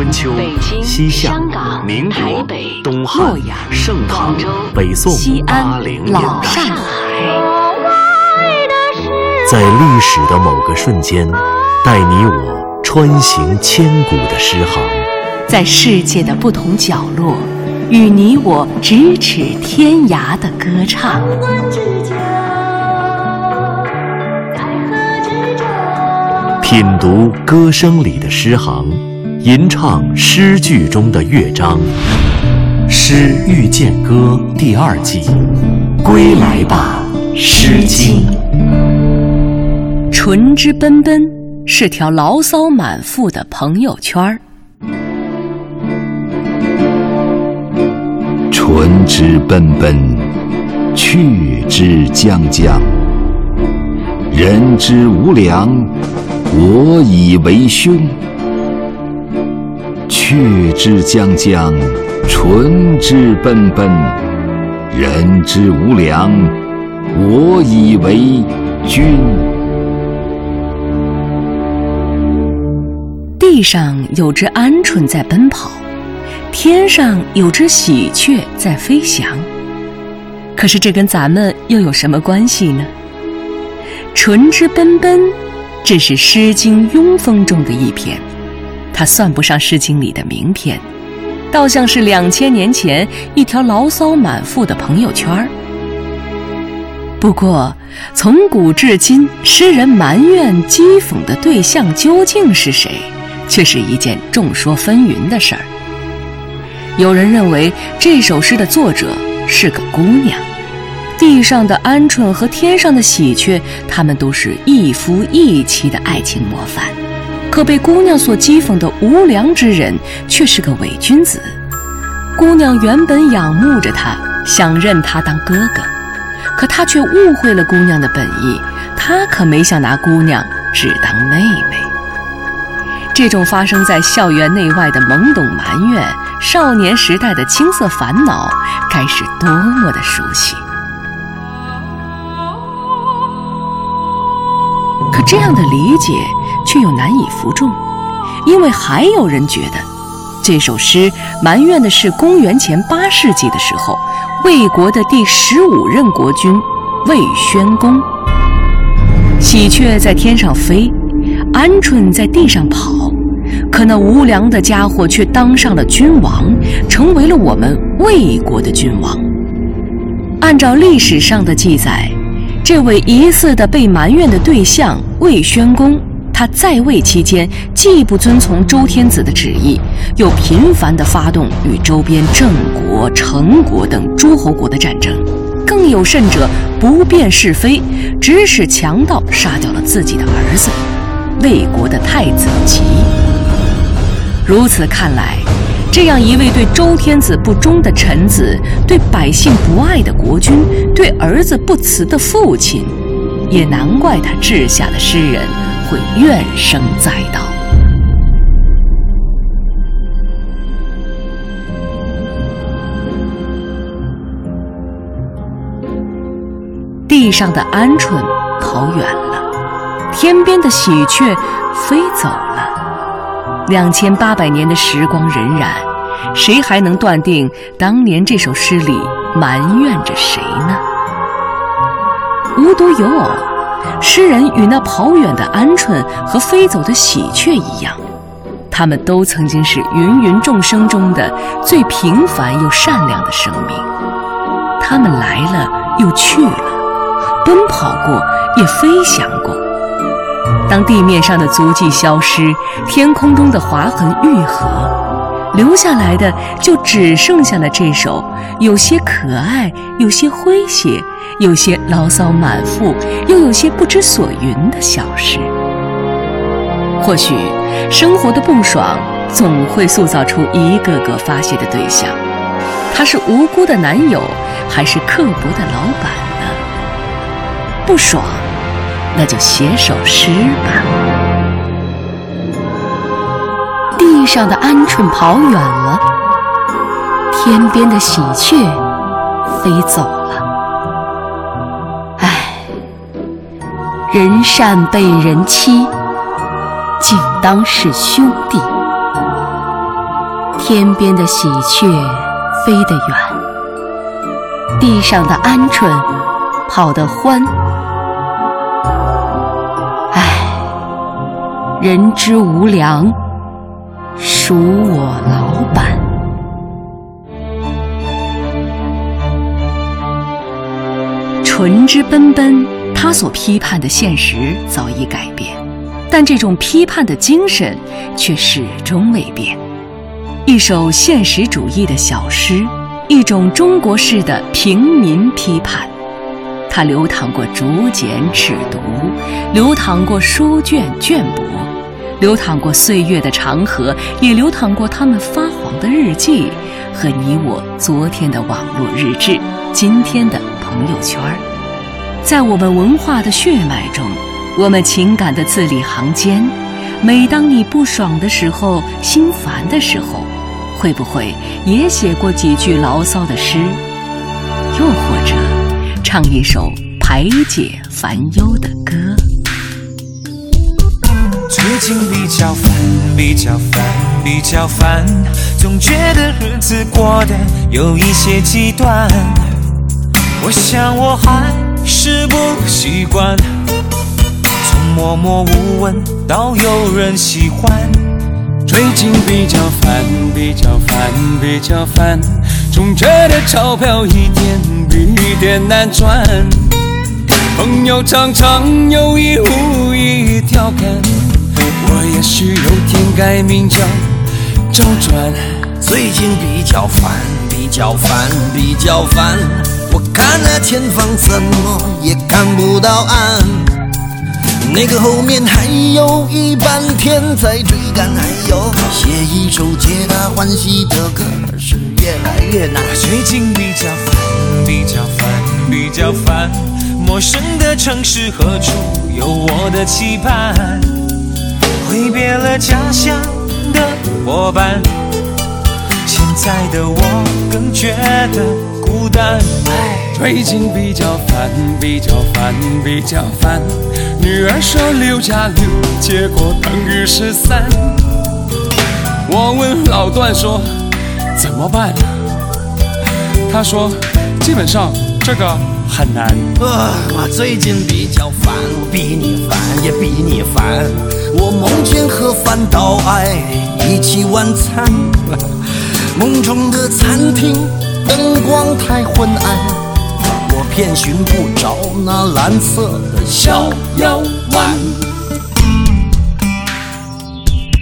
春秋、西夏、民国、东汉、盛唐、北宋、八零、老上海，在历史的某个瞬间，带你我穿行千古的诗行；在世界的不同角落，与你我咫尺天涯的歌唱。品读歌声里的诗行，吟唱诗句中的乐章，《诗遇见歌》第二季，归来吧，《诗经》。唇之奔奔是条牢骚满腹的朋友圈儿。唇之奔奔，去之将将，人之无良。我以为兄，去之将将，纯之奔奔，人之无良，我以为君。地上有只鹌鹑在奔跑，天上有只喜鹊在飞翔。可是这跟咱们又有什么关系呢？纯之奔奔。这是《诗经·庸风》中的一篇，它算不上《诗经》里的名篇，倒像是两千年前一条牢骚满腹的朋友圈儿。不过，从古至今，诗人埋怨、讥讽的对象究竟是谁，却是一件众说纷纭的事儿。有人认为这首诗的作者是个姑娘。地上的鹌鹑和天上的喜鹊，他们都是一夫一妻的爱情模范。可被姑娘所讥讽的无良之人，却是个伪君子。姑娘原本仰慕着他，想认他当哥哥，可他却误会了姑娘的本意。他可没想拿姑娘只当妹妹。这种发生在校园内外的懵懂埋怨，少年时代的青涩烦恼，该是多么的熟悉。可这样的理解却又难以服众，因为还有人觉得，这首诗埋怨的是公元前八世纪的时候，魏国的第十五任国君魏宣公。喜鹊在天上飞，鹌鹑在地上跑，可那无良的家伙却当上了君王，成为了我们魏国的君王。按照历史上的记载。这位疑似的被埋怨的对象魏宣公，他在位期间既不遵从周天子的旨意，又频繁地发动与周边郑国、成国等诸侯国的战争，更有甚者不辨是非，指使强盗杀掉了自己的儿子，魏国的太子吉。如此看来。这样一位对周天子不忠的臣子，对百姓不爱的国君，对儿子不慈的父亲，也难怪他治下的诗人会怨声载道。地上的鹌鹑跑远了，天边的喜鹊飞走了。两千八百年的时光荏苒，谁还能断定当年这首诗里埋怨着谁呢？无独有偶，诗人与那跑远的鹌鹑和飞走的喜鹊一样，他们都曾经是芸芸众生中的最平凡又善良的生命。他们来了又去了，奔跑过，也飞翔过。当地面上的足迹消失，天空中的划痕愈合，留下来的就只剩下了这首有些可爱、有些诙谐、有些牢骚满腹，又有些不知所云的小诗。或许，生活的不爽总会塑造出一个个发泄的对象，他是无辜的男友，还是刻薄的老板呢？不爽。那就写首诗吧。地上的鹌鹑跑远了，天边的喜鹊飞走了。唉，人善被人欺，竟当是兄弟。天边的喜鹊飞得远，地上的鹌鹑跑得欢。唉，人之无良，属我老板。纯之奔奔，他所批判的现实早已改变，但这种批判的精神却始终未变。一首现实主义的小诗，一种中国式的平民批判，它流淌过竹简尺牍，流淌过书卷绢帛，流淌过岁月的长河，也流淌过他们发黄的日记和你我昨天的网络日志，今天的朋友圈儿。在我们文化的血脉中，我们情感的字里行间，每当你不爽的时候、心烦的时候，会不会也写过几句牢骚的诗？又或者，唱一首排解烦忧的歌？最近比较烦，比较烦，比较烦，总觉得日子过得有一些极端。我想我还是不习惯，从默默无闻到有人喜欢。最近比较烦，比较烦，比较烦，总觉得钞票一点比一点难赚。朋友常常有意无意调侃，我也许有天改名叫周转。最近比较烦，比较烦，比较烦，我看那前方怎么也看不到岸。那个后面还有一半天在追赶，还有写一首皆大欢喜的歌是越来越难。最近比较烦，比较烦，比较烦，陌生的城市何处有我的期盼？家乡的伙伴，现在的我更觉得孤单。最近比较烦，比较烦，比较烦。女儿说六加六，结果等于十三。我问老段说怎么办？他说基本上这个很难。啊，我最近比较烦，我比你烦也比你烦。我梦见和范岛爱一起晚餐，梦中的餐厅灯光太昏暗，我偏寻不着那蓝色的小药丸。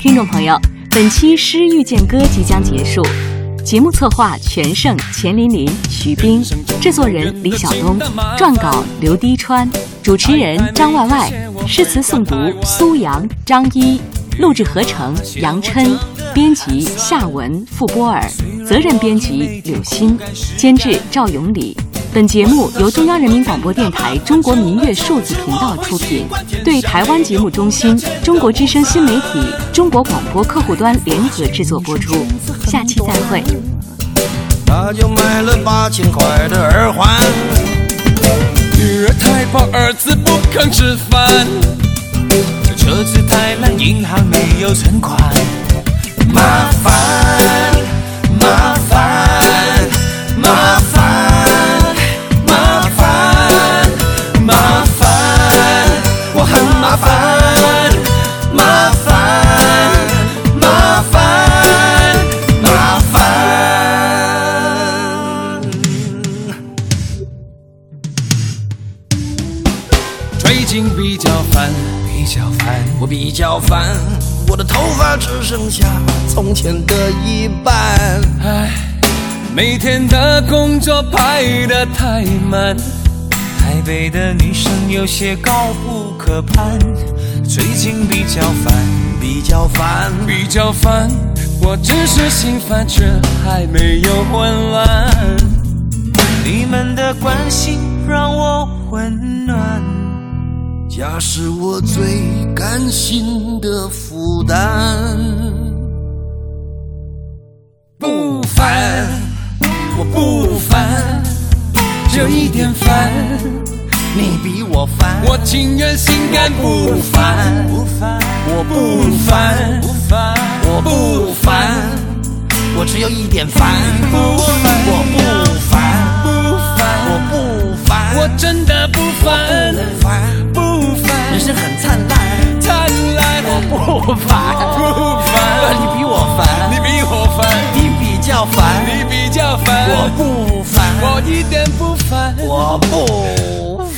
听众朋友，本期《诗遇见歌》即将结束。节目策划：全胜、钱琳琳、徐冰，制作人李晓东，撰稿刘滴川，主持人张外外，诗词诵读苏阳、张一，录制合成杨琛，编辑夏文、傅波尔，责任编辑柳鑫，监制赵永礼。本节目由中央人民广播电台中国民乐数字频道出品，对台湾节目中心、中国之声新媒体、中国广播客户端联合制作播出。下期再会。他就买了八千块的耳环，女儿太胖，儿子不肯吃饭。车子太烂，银行没有存款，麻烦，烦，比较烦，我比较烦，我的头发只剩下从前的一半。唉，每天的工作排得太满。台北的女生有些高不可攀，最近比较烦，比较烦，比较烦，我只是心烦，却还没有混乱。你们的关心让我温暖。家是我最甘心的负担。不烦，我不烦，这一点烦，你比我烦，我情愿心甘不烦。不烦，我不烦，不烦，我不烦，我只有一点烦，不烦我不烦，不烦，我不烦，我真的不烦，不。我不